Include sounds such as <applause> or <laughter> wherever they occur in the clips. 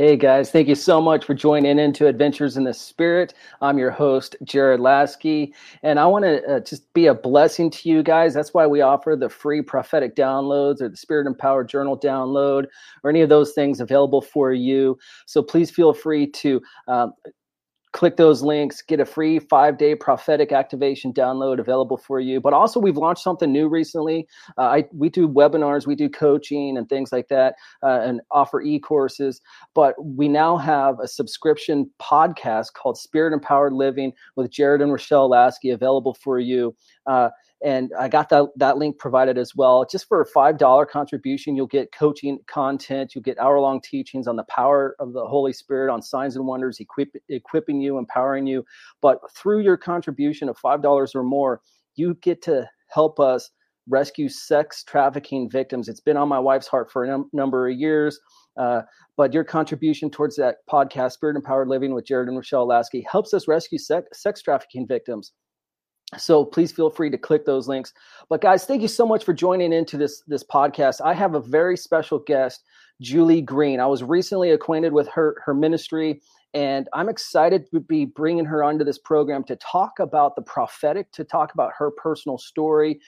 Hey guys, thank you so much for joining into Adventures in the Spirit. I'm your host, Jared Laskey, and I want to uh, just be a blessing to you guys. That's why we offer the free prophetic downloads or the Spirit Empowered Journal download or any of those things available for you. So please feel free to um, click those links, get a free five day prophetic activation download available for you. But also, we've launched something new recently. Uh, I, we do webinars, we do coaching and things like that, uh, and offer e courses. But we now have a subscription podcast called Spirit Empowered Living with Jared and Rochelle Laskey available for you. Uh, and I got that that link provided as well. Just for a five dollar contribution, you'll get coaching content, you'll get hour long teachings on the power of the Holy Spirit, on signs and wonders, equip, equipping you, empowering you. But through your contribution of five dollars or more, you get to help us rescue sex trafficking victims. It's been on my wife's heart for a num- number of years. Uh, but your contribution towards that podcast, Spirit Empowered Living with Jared and Rochelle Laskey, helps us rescue sex, sex trafficking victims. So please feel free to click those links. But guys, thank you so much for joining into this this podcast. I have a very special guest, Julie Green. I was recently acquainted with her her ministry and I'm excited to be bringing her onto this program to talk about the prophetic, to talk about her personal story,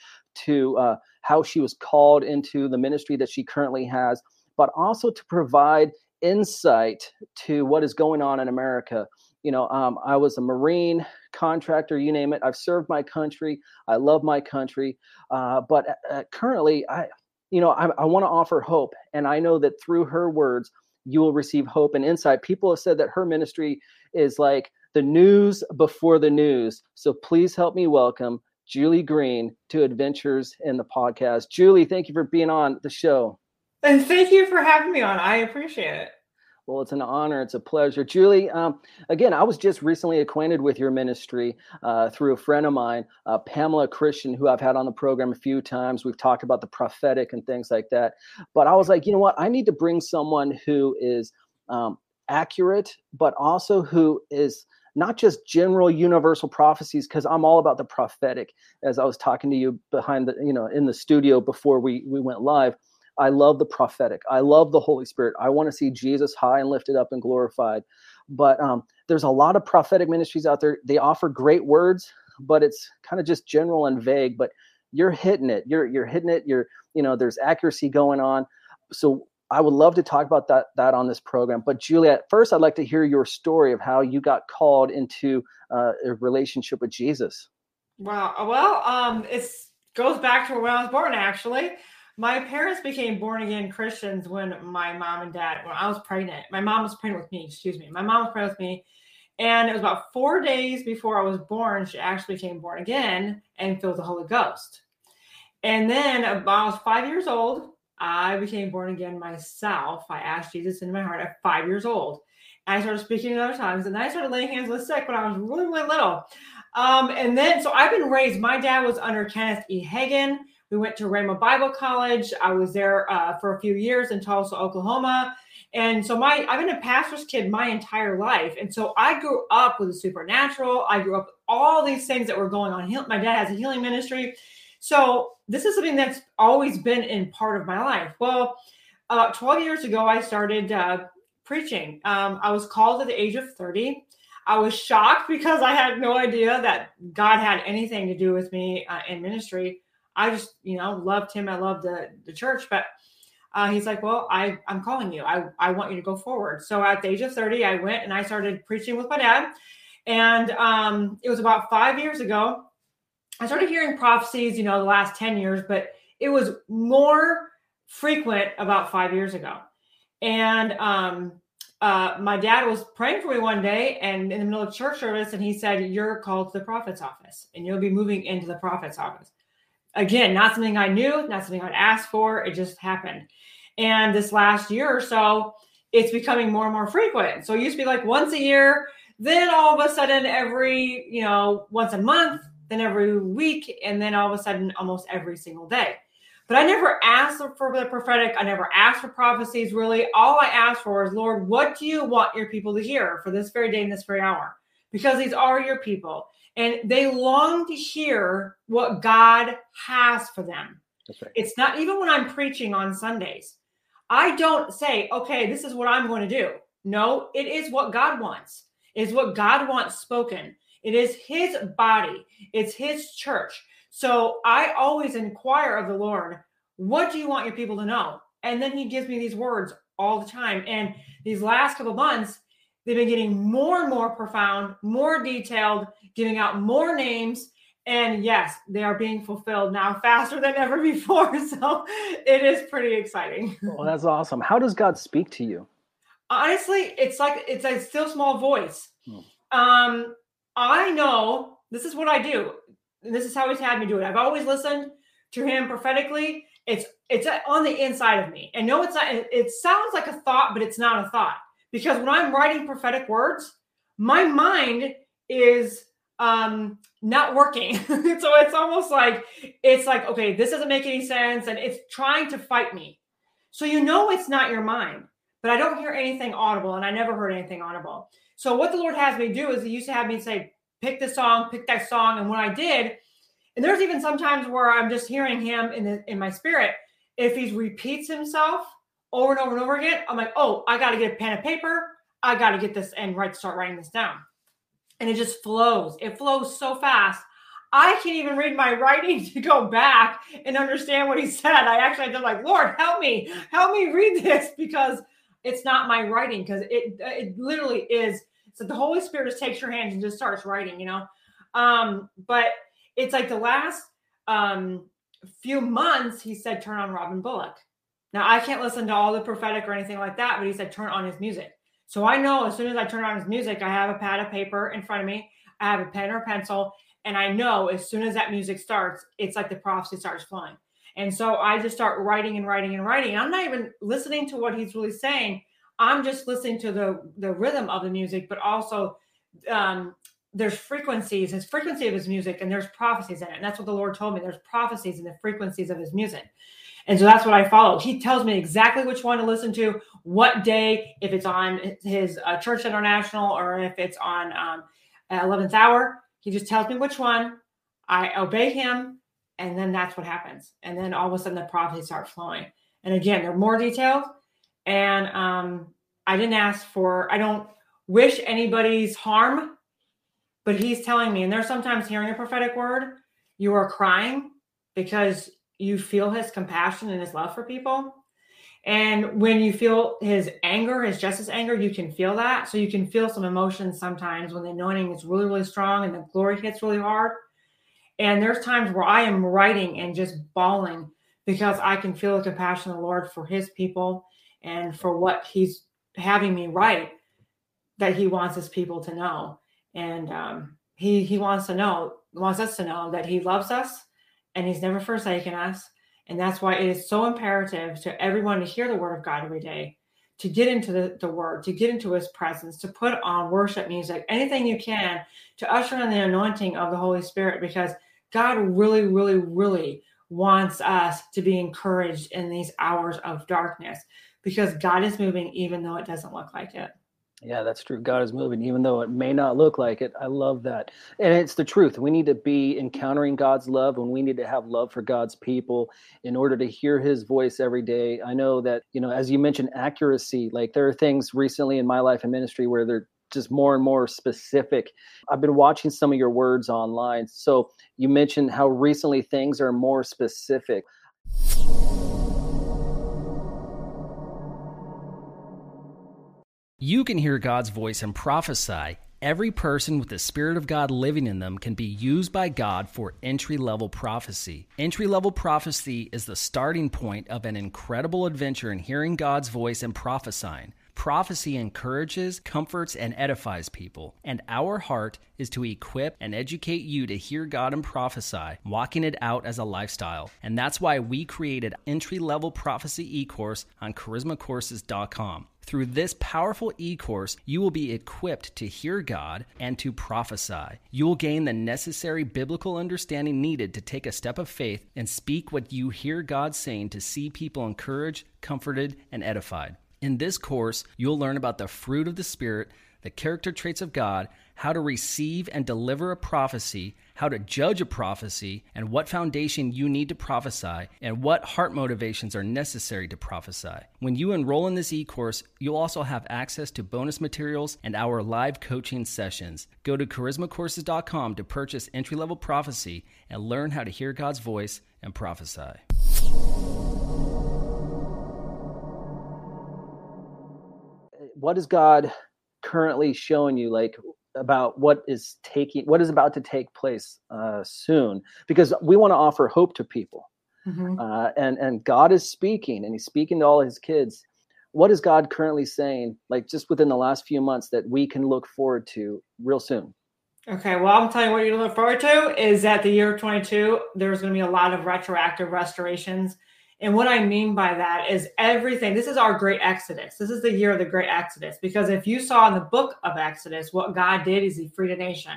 to uh, how she was called into the ministry that she currently has, but also to provide insight to what is going on in America you know, um, I was a Marine contractor, you name it. I've served my country. I love my country. Uh, but uh, currently, I, you know, I, I want to offer hope. And I know that through her words, you will receive hope and insight. People have said that her ministry is like the news before the news. So please help me welcome Julie Green to Adventures in the Podcast. Julie, thank you for being on the show. And thank you for having me on. I appreciate it. Well, it's an honor. It's a pleasure. Julie, um, again, I was just recently acquainted with your ministry uh, through a friend of mine, uh, Pamela Christian, who I've had on the program a few times. We've talked about the prophetic and things like that. But I was like, you know what? I need to bring someone who is um, accurate, but also who is not just general universal prophecies because i'm all about the prophetic as i was talking to you behind the you know in the studio before we we went live I love the prophetic. I love the Holy Spirit. I want to see Jesus high and lifted up and glorified. But um, there's a lot of prophetic ministries out there. They offer great words, but it's kind of just general and vague. But you're hitting it. You're you're hitting it. You're you know there's accuracy going on. So I would love to talk about that that on this program. But Juliet, first I'd like to hear your story of how you got called into uh, a relationship with Jesus. Wow. Well, um, it goes back to when I was born. Actually, my parents became born again Christians when my mom and dad, when I was pregnant, my mom was pregnant with me, excuse me. My mom was pregnant with me. And it was about four days before I was born, she actually became born again and filled the Holy Ghost. And then about I was five years old, I became born again myself. I asked Jesus into my heart at five years old. I started speaking in other tongues. And then I started laying hands on the sick when I was really, really little. Um, and then, so I've been raised, my dad was under Kenneth E. Hagin. We went to Rhema Bible College. I was there uh, for a few years in Tulsa, Oklahoma. And so my I've been a pastor's kid my entire life. And so I grew up with the supernatural. I grew up with all these things that were going on. My dad has a healing ministry. So this is something that's always been in part of my life. Well, about 12 years ago, I started uh, preaching. Um, I was called at the age of 30. I was shocked because I had no idea that God had anything to do with me uh, in ministry. I just, you know, loved him. I loved the, the church, but uh, he's like, well, I, I'm calling you. I, I want you to go forward. So at the age of 30, I went and I started preaching with my dad. And um, it was about five years ago. I started hearing prophecies, you know, the last 10 years, but it was more frequent about five years ago. And um, uh, my dad was praying for me one day and in the middle of church service, and he said, You're called to the prophet's office and you'll be moving into the prophet's office again, not something I knew, not something I'd asked for. It just happened. And this last year or so, it's becoming more and more frequent. So it used to be like once a year, then all of a sudden every, you know, once a month, then every week, and then all of a sudden almost every single day. But I never asked for the prophetic. I never asked for prophecies, really. All I asked for is, Lord, what do you want your people to hear for this very day and this very hour? Because these are your people. And they long to hear what God has for them. Right. It's not even when I'm preaching on Sundays. I don't say, okay, this is what I'm going to do. No, it is what God wants. It is what God wants spoken. It is his body. It's his church. So I always inquire of the Lord, what do you want your people to know? And then he gives me these words all the time. And these last couple months, they've been getting more and more profound, more detailed, giving out more names. And yes, they are being fulfilled now faster than ever <laughs> before. So it is pretty exciting. Well, that's awesome. How does God speak to you? Honestly, it's like it's a still small voice. Hmm. Um, I know this is what I do and this is how he's had me do it. I've always listened to him prophetically. It's it's on the inside of me. And no, it's not. It sounds like a thought, but it's not a thought because when I'm writing prophetic words, my mind is um not working <laughs> so it's almost like it's like okay this doesn't make any sense and it's trying to fight me so you know it's not your mind but i don't hear anything audible and i never heard anything audible so what the lord has me do is he used to have me say pick the song, pick that song. And when I did, and there's even sometimes where I'm just hearing him in the, in my spirit. If he repeats himself over and over and over again, I'm like, oh, I got to get a pen and paper. I got to get this and write, start writing this down. And it just flows. It flows so fast. I can't even read my writing <laughs> to go back and understand what he said. I actually to like, Lord, help me, help me read this because it's not my writing because it it literally is so the Holy Spirit just takes your hands and just starts writing, you know. Um, but it's like the last um, few months, he said, turn on Robin Bullock. Now I can't listen to all the prophetic or anything like that, but he said, turn on his music. So I know as soon as I turn on his music, I have a pad of paper in front of me, I have a pen or pencil, and I know as soon as that music starts, it's like the prophecy starts flowing. And so I just start writing and writing and writing. I'm not even listening to what he's really saying. I'm just listening to the the rhythm of the music, but also um, there's frequencies, his frequency of his music, and there's prophecies in it. And that's what the Lord told me. There's prophecies in the frequencies of his music. And so that's what I follow. He tells me exactly which one to listen to, what day, if it's on his uh, Church International or if it's on um, 11th hour. He just tells me which one. I obey him, and then that's what happens. And then all of a sudden the prophecies start flowing. And again, they're more detailed, and um, I didn't ask for, I don't wish anybody's harm, but he's telling me, and there's sometimes hearing a prophetic word, you are crying because you feel his compassion and his love for people. And when you feel his anger, his justice anger, you can feel that. So you can feel some emotions sometimes when the anointing is really, really strong and the glory hits really hard. And there's times where I am writing and just bawling because I can feel the compassion of the Lord for his people and for what he's having me write that he wants his people to know and um, he he wants to know wants us to know that he loves us and he's never forsaken us and that's why it is so imperative to everyone to hear the word of god every day to get into the, the word to get into his presence to put on worship music anything you can to usher in the anointing of the holy spirit because god really really really wants us to be encouraged in these hours of darkness because God is moving even though it doesn't look like it. Yeah, that's true. God is moving, even though it may not look like it. I love that. And it's the truth. We need to be encountering God's love and we need to have love for God's people in order to hear his voice every day. I know that, you know, as you mentioned, accuracy, like there are things recently in my life and ministry where they're just more and more specific. I've been watching some of your words online. So you mentioned how recently things are more specific. You can hear God's voice and prophesy. Every person with the Spirit of God living in them can be used by God for entry level prophecy. Entry level prophecy is the starting point of an incredible adventure in hearing God's voice and prophesying. Prophecy encourages, comforts, and edifies people, and our heart is to equip and educate you to hear God and prophesy, walking it out as a lifestyle. And that's why we created entry level prophecy e course on charismacourses.com. Through this powerful e course, you will be equipped to hear God and to prophesy. You will gain the necessary biblical understanding needed to take a step of faith and speak what you hear God saying to see people encouraged, comforted, and edified. In this course, you'll learn about the fruit of the Spirit, the character traits of God, how to receive and deliver a prophecy, how to judge a prophecy, and what foundation you need to prophesy, and what heart motivations are necessary to prophesy. When you enroll in this e course, you'll also have access to bonus materials and our live coaching sessions. Go to charismacourses.com to purchase entry level prophecy and learn how to hear God's voice and prophesy. What is God currently showing you? Like, about what is taking what is about to take place uh, soon because we want to offer hope to people mm-hmm. uh, and and god is speaking and he's speaking to all his kids what is god currently saying like just within the last few months that we can look forward to real soon okay well i'm telling you what you look forward to is that the year 22 there's going to be a lot of retroactive restorations and what I mean by that is everything. This is our great Exodus. This is the year of the great Exodus. Because if you saw in the book of Exodus, what God did is He freed a nation.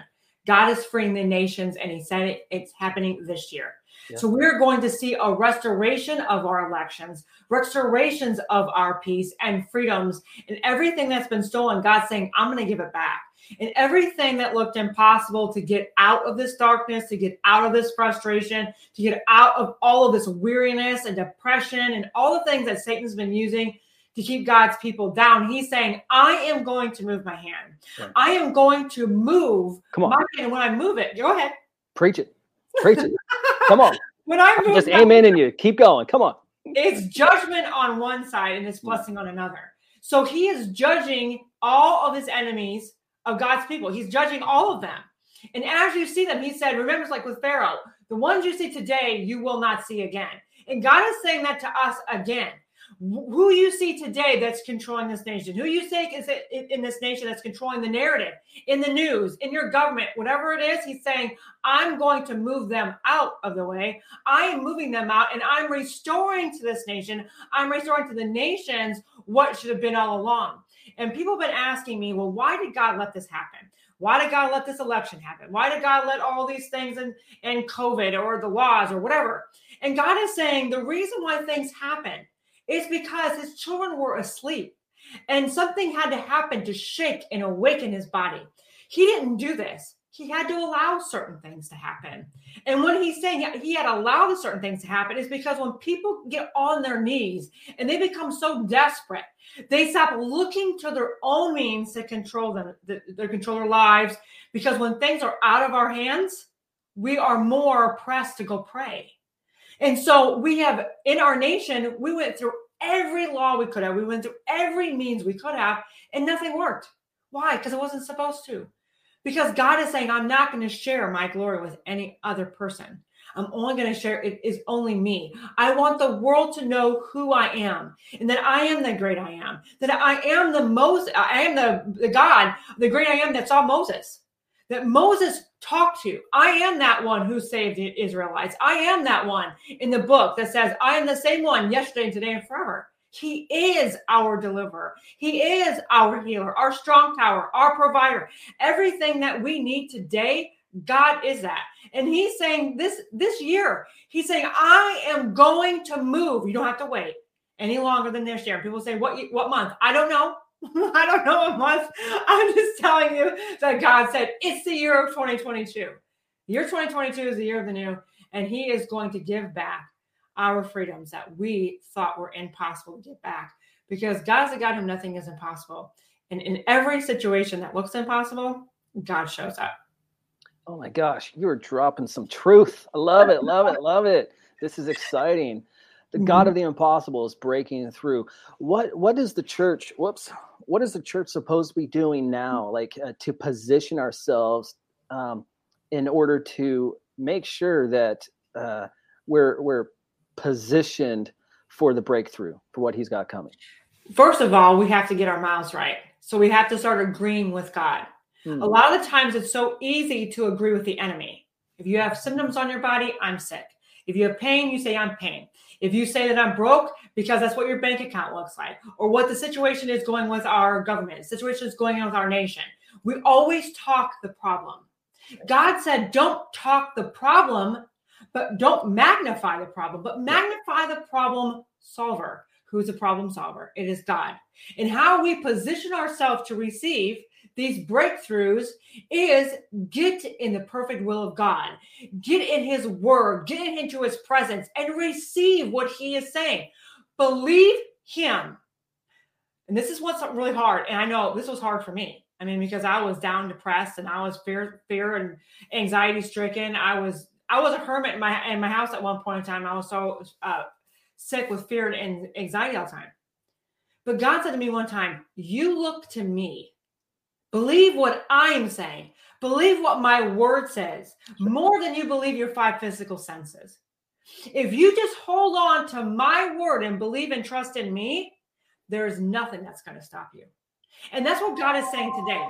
God is freeing the nations, and He said it, it's happening this year. So we're going to see a restoration of our elections, restorations of our peace and freedoms, and everything that's been stolen. God's saying, I'm going to give it back. And everything that looked impossible to get out of this darkness, to get out of this frustration, to get out of all of this weariness and depression and all the things that Satan's been using to keep God's people down. He's saying, I am going to move my hand. Right. I am going to move Come on. my hand. When I move it, go ahead. Preach it. Preach it. <laughs> Come on. when I move just amen in you. Keep going. Come on. It's judgment on one side and it's hmm. blessing on another. So he is judging all of his enemies of God's people. He's judging all of them. And as you see them, he said, remember, it's like with Pharaoh, the ones you see today, you will not see again. And God is saying that to us again. Who you see today that's controlling this nation, who you think is in this nation that's controlling the narrative, in the news, in your government, whatever it is, he's saying, I'm going to move them out of the way. I am moving them out and I'm restoring to this nation, I'm restoring to the nations what should have been all along. And people have been asking me, well, why did God let this happen? Why did God let this election happen? Why did God let all these things and and COVID or the laws or whatever? And God is saying the reason why things happen is because his children were asleep and something had to happen to shake and awaken his body. He didn't do this he had to allow certain things to happen. And when he's saying he had allowed certain things to happen, is because when people get on their knees and they become so desperate, they stop looking to their own means to control them, to control their lives. Because when things are out of our hands, we are more pressed to go pray. And so we have in our nation, we went through every law we could have, we went through every means we could have, and nothing worked. Why? Because it wasn't supposed to. Because God is saying, I'm not going to share my glory with any other person. I'm only going to share it is only me. I want the world to know who I am and that I am the great I am, that I am the most, I am the, the God, the great I am that saw Moses, that Moses talked to. I am that one who saved the Israelites. I am that one in the book that says, I am the same one yesterday, today, and forever. He is our deliverer. He is our healer, our strong tower, our provider. Everything that we need today, God is that. And he's saying this this year, he's saying, I am going to move. You don't have to wait any longer than this year. People say, What what month? I don't know. <laughs> I don't know a month. <laughs> I'm just telling you that God said it's the year of 2022. Year 2022 is the year of the new, and He is going to give back our freedoms that we thought were impossible to get back. Because God is a God whom nothing is impossible. And in every situation that looks impossible, God shows up. Oh my gosh, you're dropping some truth. I love it, love it, love it. This is exciting. The God mm-hmm. of the impossible is breaking through. What what is the church? Whoops. What is the church supposed to be doing now, like uh, to position ourselves um, in order to make sure that uh, we're we're positioned for the breakthrough for what he's got coming? First of all, we have to get our mouths right. So we have to start agreeing with God. Hmm. A lot of the times it's so easy to agree with the enemy. If you have symptoms on your body, I'm sick. If you have pain, you say, I'm pain. If you say that I'm broke because that's what your bank account looks like, or what the situation is going with our government, the situation is going on with our nation, we always talk the problem. God said, don't talk the problem, but don't magnify the problem, but magnify the problem solver. Who's the problem solver? It is God. And how we position ourselves to receive these breakthroughs is get in the perfect will of God, get in His word, get into His presence, and receive what He is saying. Believe Him. And this is what's really hard. And I know this was hard for me. I mean, because I was down, depressed, and I was fear, fear and anxiety stricken. I was, I was a hermit in my in my house at one point in time. I was so uh, sick with fear and anxiety all the time. But God said to me one time, "You look to me Believe what I'm saying. Believe what my word says more than you believe your five physical senses. If you just hold on to my word and believe and trust in me, there is nothing that's going to stop you. And that's what God is saying today.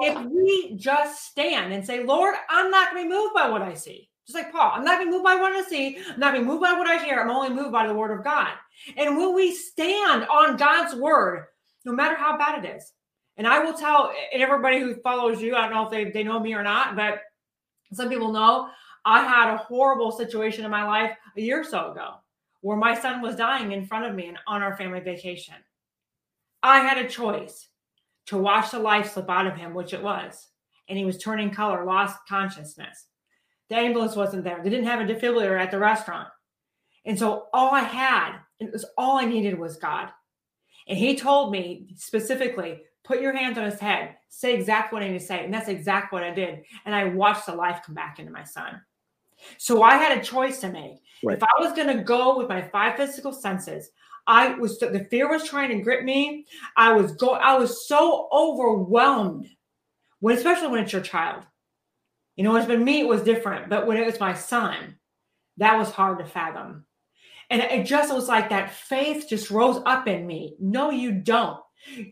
If we just stand and say, Lord, I'm not going to be moved by what I see. Just like Paul, I'm not going to be moved by what I see. I'm not going to be moved by what I hear. I'm only moved by the word of God. And when we stand on God's word, no matter how bad it is, and I will tell everybody who follows you, I don't know if they, they know me or not, but some people know I had a horrible situation in my life a year or so ago where my son was dying in front of me and on our family vacation. I had a choice to watch the life slip out of him, which it was. And he was turning color, lost consciousness. The ambulance wasn't there. They didn't have a defibrillator at the restaurant. And so all I had, it was all I needed was God. And he told me specifically, put your hands on his head, say exactly what I need to say. And that's exactly what I did. And I watched the life come back into my son. So I had a choice to make. Right. If I was going to go with my five physical senses, I was the fear was trying to grip me. I was go I was so overwhelmed when especially when it's your child. You know, it's been me, it was different, but when it was my son, that was hard to fathom. And it just was like that faith just rose up in me. No, you don't.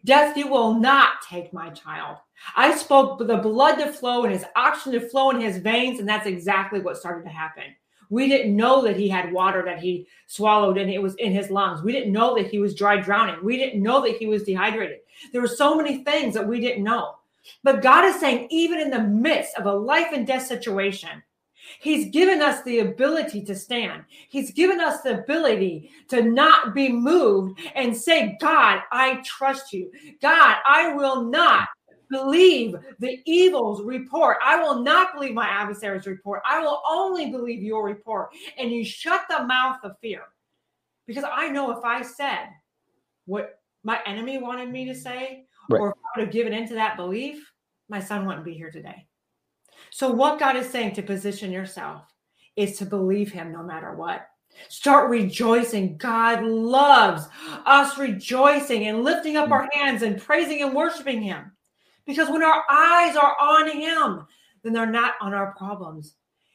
Death, you will not take my child. I spoke the blood to flow and his oxygen to flow in his veins, and that's exactly what started to happen. We didn't know that he had water that he swallowed and it was in his lungs. We didn't know that he was dry drowning. We didn't know that he was dehydrated. There were so many things that we didn't know. But God is saying, even in the midst of a life and death situation, He's given us the ability to stand. He's given us the ability to not be moved and say, God, I trust you. God, I will not believe the evil's report. I will not believe my adversary's report. I will only believe your report. And you shut the mouth of fear. Because I know if I said what my enemy wanted me to say, right. or if I would have given into that belief, my son wouldn't be here today. So, what God is saying to position yourself is to believe Him no matter what. Start rejoicing. God loves us rejoicing and lifting up mm. our hands and praising and worshiping Him. Because when our eyes are on Him, then they're not on our problems.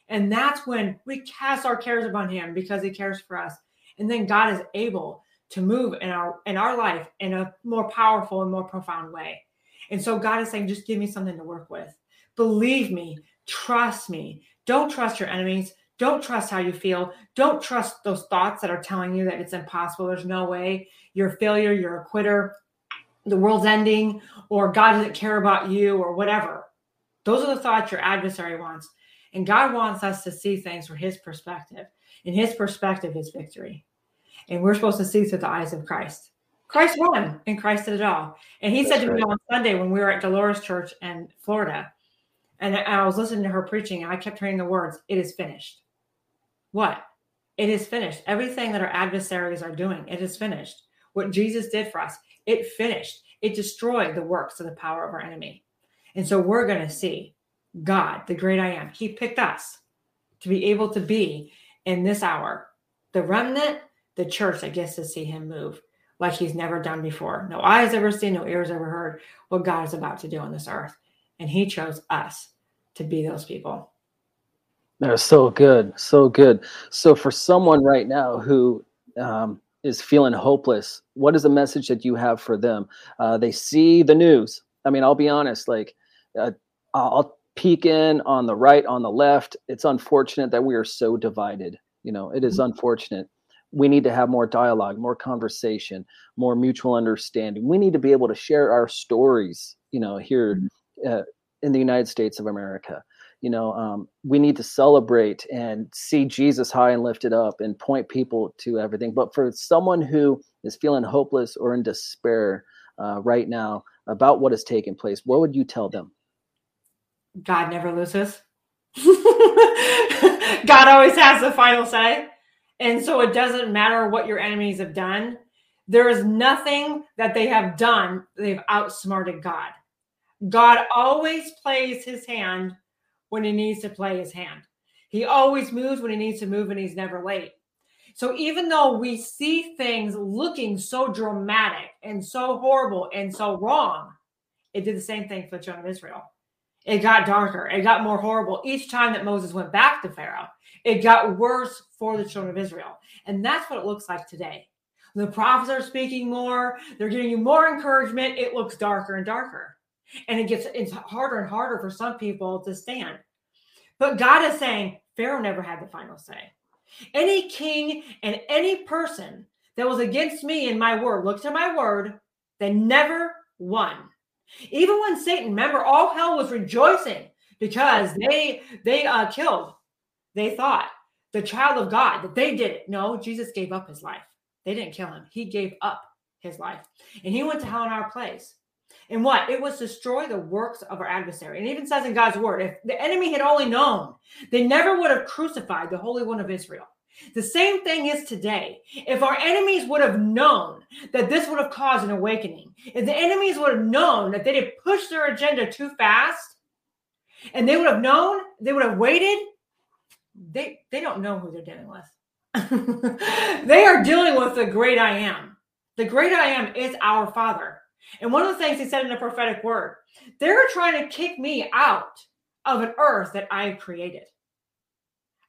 And that's when we cast our cares upon Him because He cares for us. And then God is able to move in our in our life in a more powerful and more profound way. And so God is saying, just give me something to work with. Believe me, Trust me. Don't trust your enemies. Don't trust how you feel. Don't trust those thoughts that are telling you that it's impossible. There's no way. You're a failure. You're a quitter. The world's ending, or God doesn't care about you, or whatever. Those are the thoughts your adversary wants. And God wants us to see things from his perspective. And his perspective is victory. And we're supposed to see through the eyes of Christ. Christ won and Christ did it all. And he That's said to right. me on Sunday when we were at Dolores Church in Florida, and I was listening to her preaching, and I kept hearing the words, It is finished. What? It is finished. Everything that our adversaries are doing, it is finished. What Jesus did for us, it finished. It destroyed the works of the power of our enemy. And so we're going to see God, the great I am. He picked us to be able to be in this hour, the remnant, the church that gets to see him move like he's never done before. No eyes ever seen, no ears ever heard what God is about to do on this earth. And he chose us to be those people. They're so good, so good. So for someone right now who um, is feeling hopeless, what is the message that you have for them? Uh, they see the news. I mean, I'll be honest. Like, uh, I'll peek in on the right, on the left. It's unfortunate that we are so divided You know, it is mm-hmm. unfortunate. We need to have more dialogue, more conversation, more mutual understanding. We need to be able to share our stories, you know, here mm-hmm. uh, in the United States of America. You know, um, we need to celebrate and see Jesus high and lifted up and point people to everything. But for someone who is feeling hopeless or in despair uh, right now about what has taken place, what would you tell them? God never loses. <laughs> God always has the final say. And so it doesn't matter what your enemies have done. There is nothing that they have done, they've outsmarted God. God always plays his hand when he needs to play his hand. He always moves when he needs to move, and he's never late. So even though we see things looking so dramatic and so horrible and so wrong, it did the same thing for the children of Israel. It got darker. It got more horrible. Each time that Moses went back to Pharaoh, it got worse for the children of Israel. And that's what it looks like today. The prophets are speaking more. They're giving you more encouragement. It looks darker and darker. And it gets it's harder and harder for some people to stand. But God is saying, Pharaoh never had the final say. Any king and any person that was against me and my word, look to my word, they never won. Even when Satan, remember, all hell was rejoicing because they they uh, killed. They thought the child of God that they did it. No, Jesus gave up his life. They didn't kill him. He gave up his life, and he went to hell in our place. And what? It was to destroy the works of our adversary. And even says in God's word, if the enemy had only known, they never would have crucified the Holy One of Israel. The same thing is today. If our enemies would have known that this would have caused an awakening, if the enemies would have known that they had pushed their agenda too fast, and they would have known, they would have waited, they they don't know who they're dealing with. <laughs> they are dealing with the great I am. The great I am is our Father. And one of the things he said in the prophetic word, they're trying to kick me out of an earth that I created.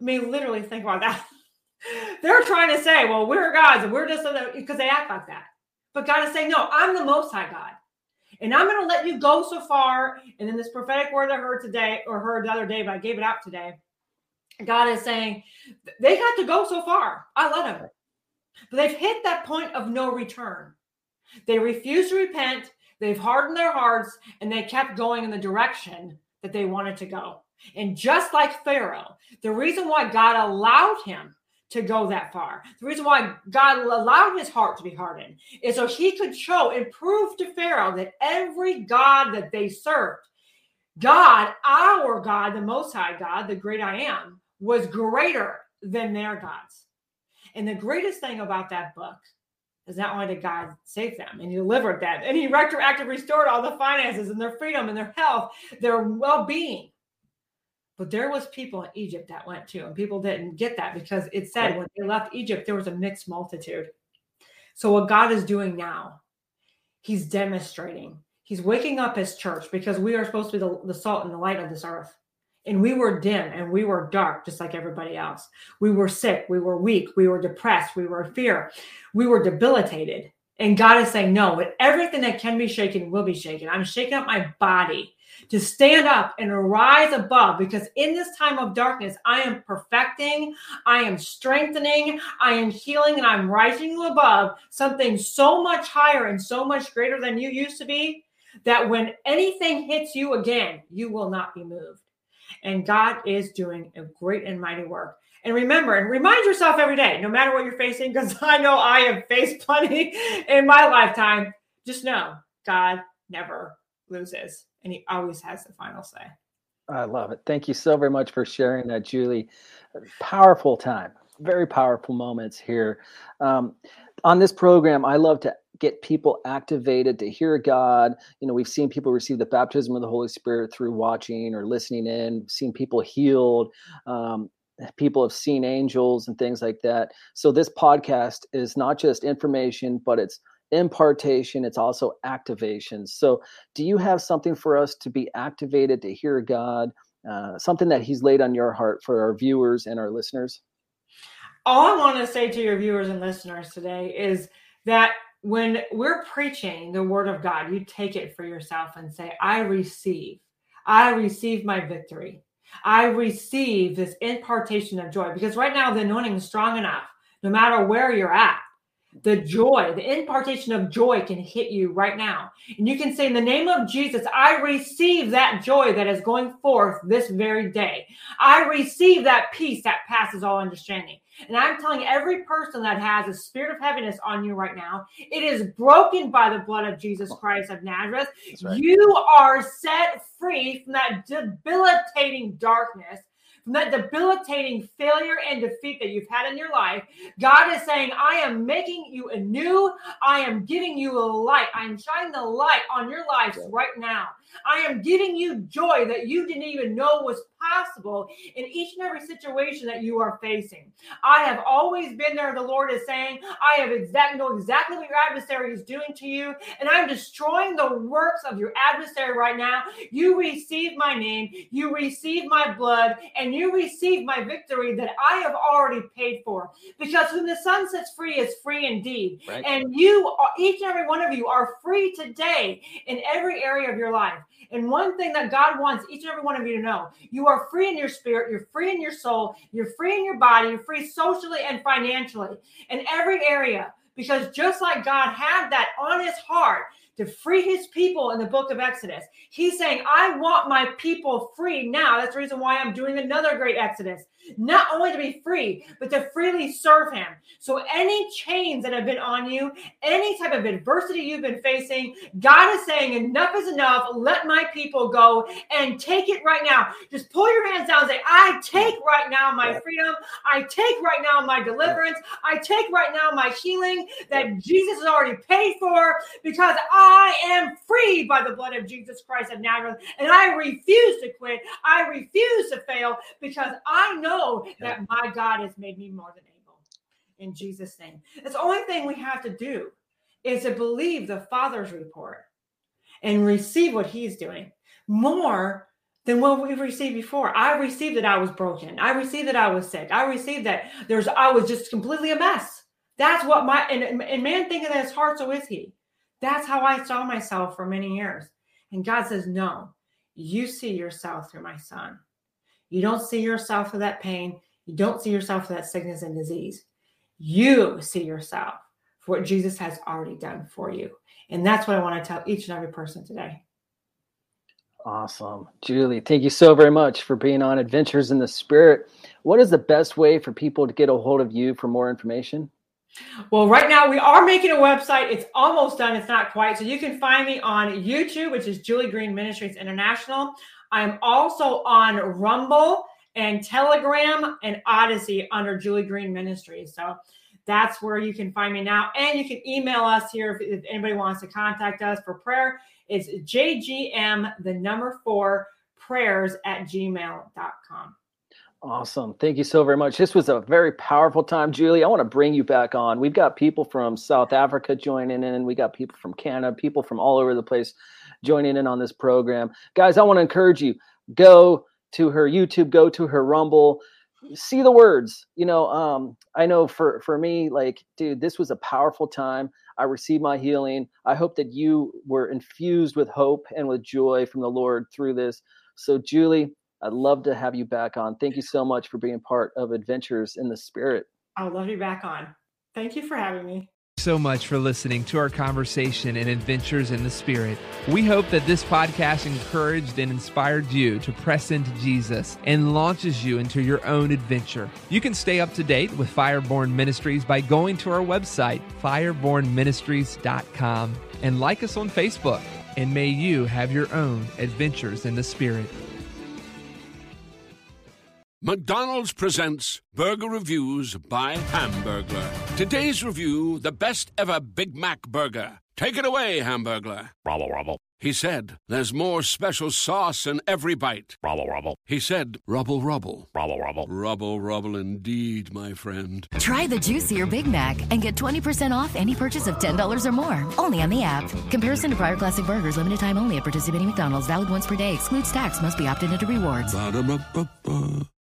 I mean, literally think about that. <laughs> They're trying to say, well, we're gods and we're just because they act like that. But God is saying, no, I'm the most high God. And I'm going to let you go so far. And in this prophetic word I heard today, or heard the other day, but I gave it out today, God is saying, they got to go so far. I let them. But they've hit that point of no return. They refuse to repent. They've hardened their hearts and they kept going in the direction that they wanted to go. And just like Pharaoh, the reason why God allowed him to go that far. The reason why God allowed his heart to be hardened is so he could show and prove to Pharaoh that every God that they served, God, our God, the Most High God, the great I am, was greater than their gods. And the greatest thing about that book is not only did God save them and he delivered them, and he retroactively restored all the finances and their freedom and their health, their well being. But there was people in Egypt that went too, and people didn't get that because it said when they left Egypt, there was a mixed multitude. So what God is doing now, He's demonstrating. He's waking up His church because we are supposed to be the, the salt and the light of this earth. And we were dim and we were dark, just like everybody else. We were sick, we were weak, we were depressed, we were fear, we were debilitated. And God is saying, No, but everything that can be shaken will be shaken. I'm shaking up my body to stand up and rise above because in this time of darkness, I am perfecting, I am strengthening, I am healing, and I'm rising above something so much higher and so much greater than you used to be that when anything hits you again, you will not be moved. And God is doing a great and mighty work. And remember and remind yourself every day, no matter what you're facing, because <laughs> I know I have faced plenty in my lifetime. Just know God never loses and he always has the final say. I love it. Thank you so very much for sharing that, Julie. Powerful time, very powerful moments here. Um, on this program, I love to get people activated to hear God. You know, we've seen people receive the baptism of the Holy Spirit through watching or listening in, seen people healed. Um, people have seen angels and things like that. So this podcast is not just information, but it's impartation, it's also activation. So, do you have something for us to be activated to hear God, uh, something that He's laid on your heart for our viewers and our listeners? All I want to say to your viewers and listeners today is that when we're preaching the word of God, you take it for yourself and say, I receive. I receive my victory. I receive this impartation of joy because right now the anointing is strong enough, no matter where you're at. The joy, the impartation of joy can hit you right now. And you can say, In the name of Jesus, I receive that joy that is going forth this very day. I receive that peace that passes all understanding. And I'm telling every person that has a spirit of heaviness on you right now, it is broken by the blood of Jesus Christ of Nazareth. Right. You are set free from that debilitating darkness from that debilitating failure and defeat that you've had in your life, God is saying, I am making you anew. I am giving you a light. I am shining the light on your lives right now. I am giving you joy that you didn't even know was possible in each and every situation that you are facing. I have always been there. The Lord is saying, I have exact know exactly what your adversary is doing to you, and I'm destroying the works of your adversary right now. You receive my name, you receive my blood, and you receive my victory that I have already paid for. Because whom the Son sets free is free indeed. Right. And you, each and every one of you, are free today in every area of your life. And one thing that God wants each and every one of you to know you are free in your spirit, you're free in your soul, you're free in your body, you're free socially and financially in every area. Because just like God had that on his heart to free his people in the book of Exodus. He's saying, I want my people free now. That's the reason why I'm doing another great Exodus not only to be free, but to freely serve Him. So, any chains that have been on you, any type of adversity you've been facing, God is saying, Enough is enough. Let my people go and take it right now. Just pull your hands down and say, I take right now my freedom. I take right now my deliverance. I take right now my healing that Jesus has already paid for because I am free by the blood of Jesus Christ of Nazareth. And I refuse to quit. I refuse to fail because I know know that my God has made me more than able. In Jesus' name. That's the only thing we have to do is to believe the Father's report and receive what He's doing more than what we've received before. I received that I was broken. I received that I was sick. I received that there's I was just completely a mess. That's what my and, and man thinking that his heart, so is he. That's how I saw myself for many years. And God says, No, you see yourself through my son. You don't see yourself with that pain. You don't see yourself with that sickness and disease. You see yourself for what Jesus has already done for you. And that's what I want to tell each and every person today. Awesome. Julie, thank you so very much for being on Adventures in the Spirit. What is the best way for people to get a hold of you for more information? Well, right now we are making a website. It's almost done. It's not quite. So you can find me on YouTube, which is Julie Green Ministries International. I'm also on Rumble and Telegram and Odysee under Julie Green Ministries. So that's where you can find me now. And you can email us here if, if anybody wants to contact us for prayer. It's JGM, the number four, prayers at gmail.com. Awesome. Thank you so very much. This was a very powerful time, Julie. I want to bring you back on. We've got people from South Africa joining in, we got people from Canada, people from all over the place joining in on this program. Guys, I want to encourage you go to her YouTube, go to her Rumble, see the words. You know, um, I know for for me, like, dude, this was a powerful time. I received my healing. I hope that you were infused with hope and with joy from the Lord through this. So, Julie, I'd love to have you back on. Thank you so much for being part of Adventures in the Spirit. I would love be back on. Thank you for having me so much for listening to our conversation and adventures in the Spirit. We hope that this podcast encouraged and inspired you to press into Jesus and launches you into your own adventure. You can stay up to date with Fireborn Ministries by going to our website, firebornministries.com, and like us on Facebook. And may you have your own adventures in the Spirit. McDonald's presents Burger Reviews by Hamburglar. Today's review the best ever Big Mac burger. Take it away, Hamburglar. Rubble, rubble. He said, There's more special sauce in every bite. Rubble, rubble. He said, Rubble, rubble. Rubble, rubble. Rubble, rubble indeed, my friend. Try the juicier Big Mac and get 20% off any purchase of $10 or more. Only on the app. Comparison to prior classic burgers, limited time only at participating McDonald's, valid once per day, excludes tax, must be opted into rewards. Ba-da-ba-ba-ba.